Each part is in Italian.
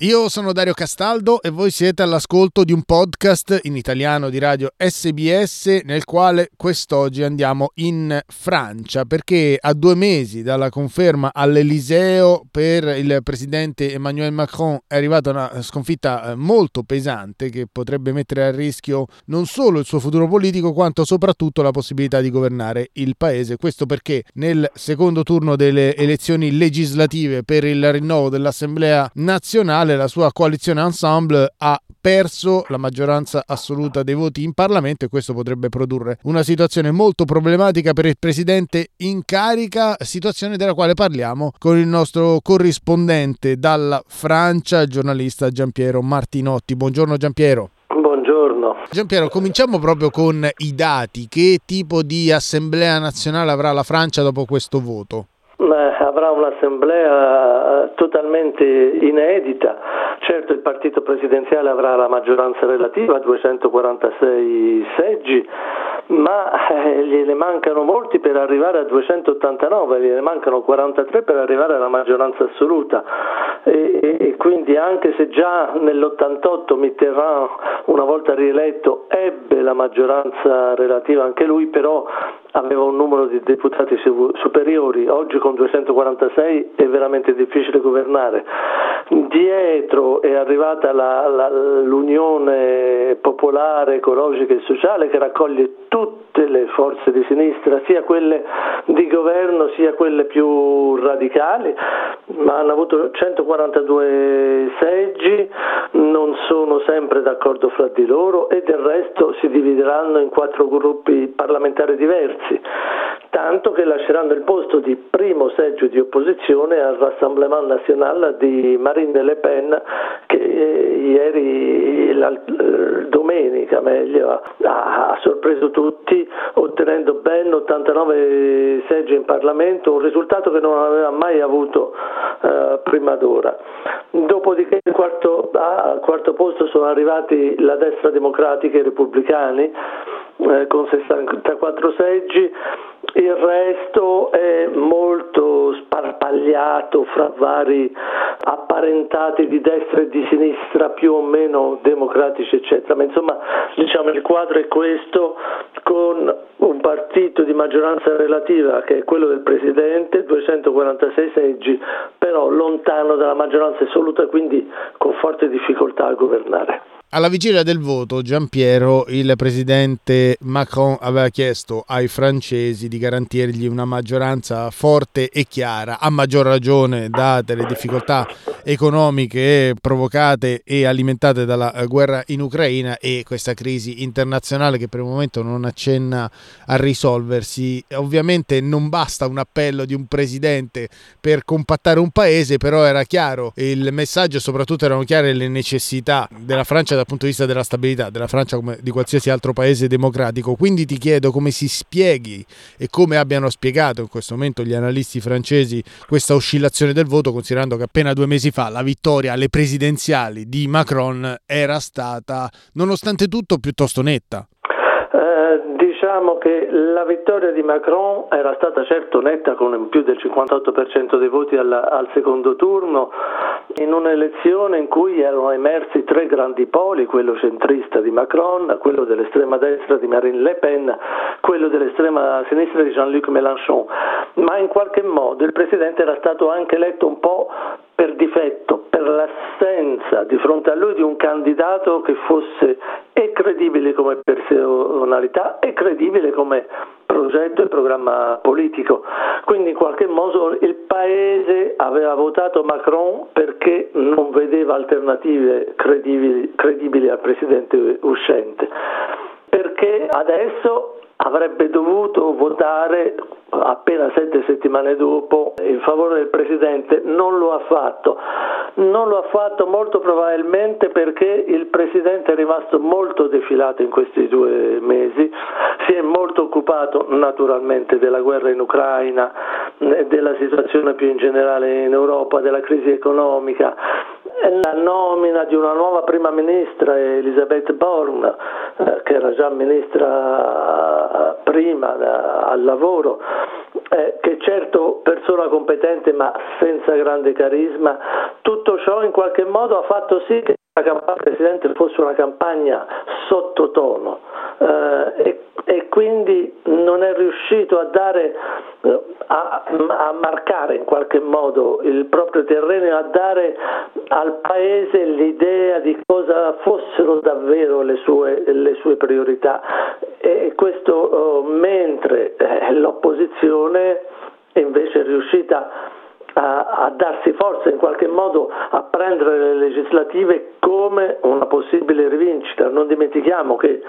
Io sono Dario Castaldo e voi siete all'ascolto di un podcast in italiano di radio SBS nel quale quest'oggi andiamo in Francia perché a due mesi dalla conferma all'Eliseo per il presidente Emmanuel Macron è arrivata una sconfitta eh, molto pesante che potrebbe mettere a rischio non solo il suo futuro politico quanto soprattutto la possibilità di governare il paese. Questo perché nel secondo turno delle elezioni legislative per il rinnovo dell'Assemblea nazionale quale la sua coalizione ensemble ha perso la maggioranza assoluta dei voti in Parlamento e questo potrebbe produrre una situazione molto problematica per il presidente in carica, situazione della quale parliamo con il nostro corrispondente dalla Francia, il giornalista Giampiero Martinotti. Buongiorno Giampiero. Buongiorno. Giampiero, cominciamo proprio con i dati. Che tipo di assemblea nazionale avrà la Francia dopo questo voto? Avrà un'assemblea eh, totalmente inedita. Certo il partito presidenziale avrà la maggioranza relativa, 246 seggi, ma eh, gliene mancano molti per arrivare a 289, gliene mancano 43 per arrivare alla maggioranza assoluta e, e, quindi anche se già nell'88 Mitterrand una volta rieletto ebbe la maggioranza relativa anche lui, però aveva un numero di deputati superiori, oggi con 246 è veramente difficile governare. Dietro è arrivata la, la, l'Unione Popolare Ecologica e Sociale che raccoglie tutte le forze di sinistra, sia quelle di governo sia quelle più radicali, ma hanno avuto 142 seggi, non sono sempre d'accordo fra di loro e del resto si divideranno in quattro gruppi parlamentari diversi, tanto che lasceranno il posto di primo seggio di opposizione al Rassemblement National di Marine Le Pen che eh, ieri, la, eh, domenica meglio, ha, sorpreso tutti ottenendo ben 89 seggi in Parlamento, un risultato che non aveva mai avuto eh, prima d'ora. Dopodiché al quarto, al quarto posto sono arrivati la destra democratica e i repubblicani con 64 seggi, il resto è molto sparpagliato fra vari apparentati di destra e di sinistra più o meno democratici eccetera, ma insomma diciamo il quadro è questo con un partito di maggioranza relativa che è quello del Presidente, 246 seggi, però lontano dalla maggioranza assoluta, quindi con forte difficoltà a governare. Alla vigilia del voto, Giampiero, il presidente Macron aveva chiesto ai francesi di garantirgli una maggioranza forte e chiara, a maggior ragione date le difficoltà economiche provocate e alimentate dalla guerra in Ucraina e questa crisi internazionale che per il momento non accenna a risolversi. Ovviamente non basta un appello di un presidente per compattare un paese, però era chiaro il messaggio, soprattutto erano chiare le necessità della Francia dal punto di vista della stabilità della Francia come di qualsiasi altro paese democratico. Quindi ti chiedo come si spieghi e come abbiano spiegato in questo momento gli analisti francesi questa oscillazione del voto, considerando che appena due mesi fa la vittoria alle presidenziali di Macron era stata, nonostante tutto, piuttosto netta. Diciamo che la vittoria di Macron era stata certo netta con più del 58% dei voti al, al secondo turno, in un'elezione in cui erano emersi tre grandi poli, quello centrista di Macron, quello dell'estrema destra di Marine Le Pen, quello dell'estrema sinistra di Jean-Luc Mélenchon, ma in qualche modo il Presidente era stato anche eletto un po' per difetto, per l'assenza di fronte a lui di un candidato che fosse e credibile come personalità e credibile come progetto e programma politico. Quindi in qualche modo il Paese aveva votato Macron perché non vedeva alternative credibili, credibili al Presidente uscente. Perché adesso avrebbe dovuto votare appena sette settimane dopo in favore del Presidente, non lo ha fatto. Non lo ha fatto molto probabilmente perché il Presidente è rimasto molto defilato in questi due mesi, si è molto occupato naturalmente della guerra in Ucraina, della situazione più in generale in Europa, della crisi economica, la nomina di una nuova prima ministra Elisabeth Born, eh, che era già ministra prima da, al lavoro, eh, che certo persona competente ma senza grande carisma, tutto ciò in qualche modo ha fatto sì che la campagna Presidente fosse una campagna sottotono eh, e, e, quindi non è riuscito a dare eh, a, a, marcare in qualche modo il proprio terreno e a dare al Paese l'idea di cosa fossero davvero le sue, le sue priorità. E questo oh, mentre eh, l'opposizione invece è riuscita a, a, darsi forza in qualche modo a prendere le legislative come una possibile rivincita. Non dimentichiamo che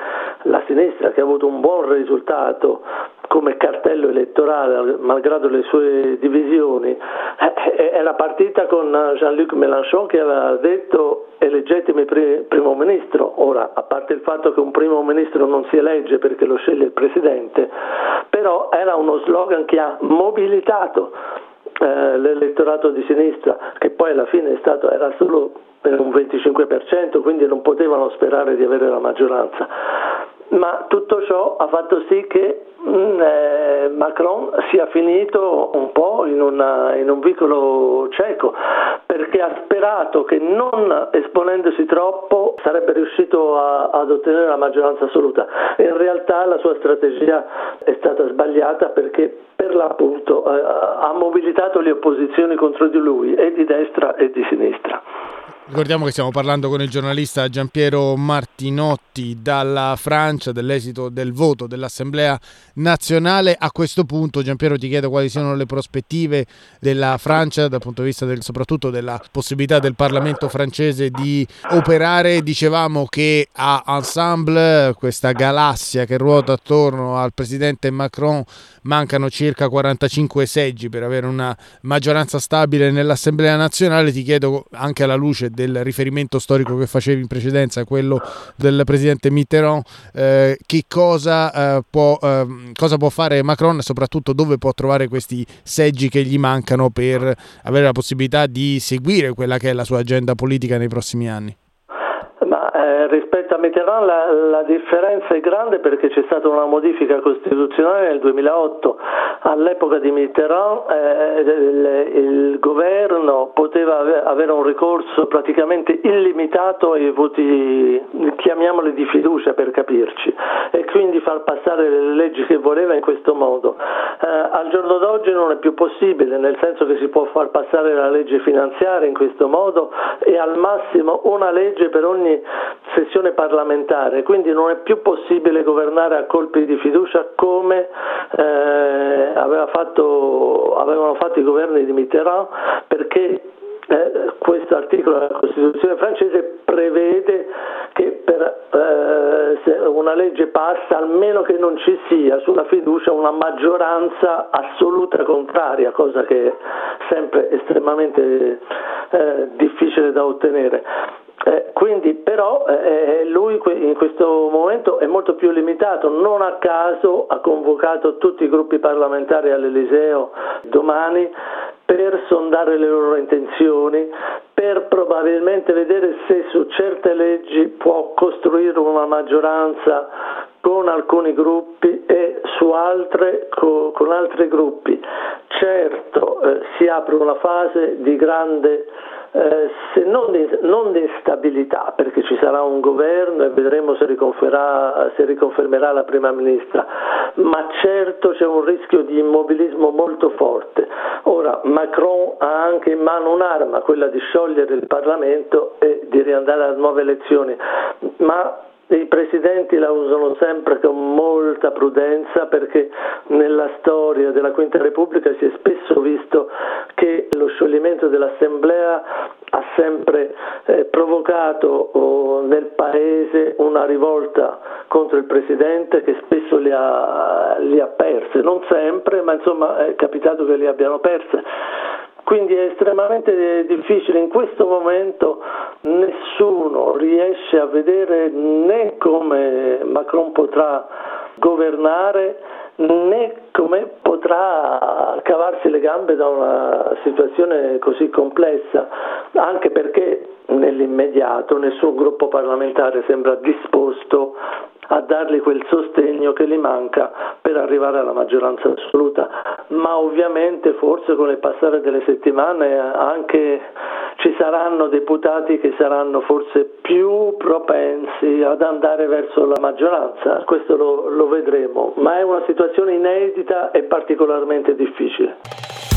la sinistra che ha avuto un buon risultato come cartello elettorale, malgrado le sue divisioni, eh, eh, era partita con Jean-Luc Mélenchon che aveva detto eleggetemi primo ministro. Ora, a parte il fatto che un primo ministro non si elegge perché lo sceglie il presidente, però era uno slogan che ha mobilitato eh, l'elettorato di sinistra, che poi alla fine stato, era solo per un 25%, quindi non potevano sperare di avere la maggioranza. Ma tutto ciò ha fatto sì che Mm, eh, Macron sia finito un po' in, una, in, un vicolo cieco perché ha sperato che non esponendosi troppo sarebbe riuscito a, ad ottenere la maggioranza assoluta. In realtà la sua strategia è stata sbagliata perché per l'appunto eh, ha mobilitato le opposizioni contro di lui e di destra e di sinistra. Ricordiamo che stiamo parlando con il giornalista Giampiero Martinotti dalla Francia dell'esito del voto dell'Assemblea nazionale. A questo punto, Giampiero, ti chiedo quali siano le prospettive della Francia dal punto di vista del, soprattutto della possibilità del Parlamento francese di operare. Dicevamo che a Ensemble, questa galassia che ruota attorno al presidente Macron, mancano circa 45 seggi per avere una maggioranza stabile nell'Assemblea nazionale. Ti chiedo anche alla luce del riferimento storico che facevi in precedenza, quello del presidente Mitterrand, eh, che cosa, eh, può, eh, cosa può fare Macron e soprattutto dove può trovare questi seggi che gli mancano per avere la possibilità di seguire quella che è la sua agenda politica nei prossimi anni? Ma eh, rispetto a Mitterrand la, la, differenza è grande perché c'è stata una modifica costituzionale nel 2008. All'epoca di Mitterrand eh, il, il, governo avere un ricorso praticamente illimitato ai voti, chiamiamoli di fiducia per capirci, e quindi far passare le leggi che voleva in questo modo. Eh, al giorno d'oggi non è più possibile, nel senso che si può far passare la legge finanziaria in questo modo e al massimo una legge per ogni sessione parlamentare, quindi non è più possibile governare a colpi di fiducia come eh, aveva fatto, avevano fatto i governi di Mitterrand perché eh, questo articolo della Costituzione francese prevede che per, eh, una legge passa, almeno che non ci sia sulla fiducia una maggioranza assoluta contraria, cosa che è sempre estremamente eh, difficile da ottenere. Eh, quindi però eh, eh lui in questo momento è molto più limitato, non a caso ha convocato tutti i gruppi parlamentari all'Eliseo domani per sondare le loro intenzioni, per probabilmente vedere se su certe leggi può costruire una maggioranza con alcuni gruppi e su altre con, con altri gruppi. Certo eh, si apre una fase di grande eh, se non di, non di, instabilità, perché ci sarà un governo e vedremo se se riconfermerà la prima ministra, ma certo c'è un rischio di immobilismo molto forte. Ora Macron ha anche in mano un'arma, quella di sciogliere il Parlamento e di riandare a nuove elezioni, ma i presidenti la usano sempre con molta prudenza perché nella storia della Quinta Repubblica si è spesso visto che lo scioglimento dell'Assemblea ha sempre eh, provocato oh, nel paese una rivolta contro il presidente che spesso li ha, li ha perse, non sempre, ma insomma è capitato che li abbiano perse. Quindi è estremamente difficile, in questo momento nessuno riesce a vedere né come Macron potrà governare né come potrà cavarsi le gambe da una situazione così complessa, anche perché nell'immediato nessun gruppo parlamentare sembra disposto a dargli quel sostegno che gli manca per arrivare alla maggioranza assoluta. Ma ovviamente forse con il passare delle settimane anche ci saranno deputati che saranno forse più propensi ad andare verso la maggioranza, questo lo, lo vedremo, ma è una situazione inedita e particolarmente difficile.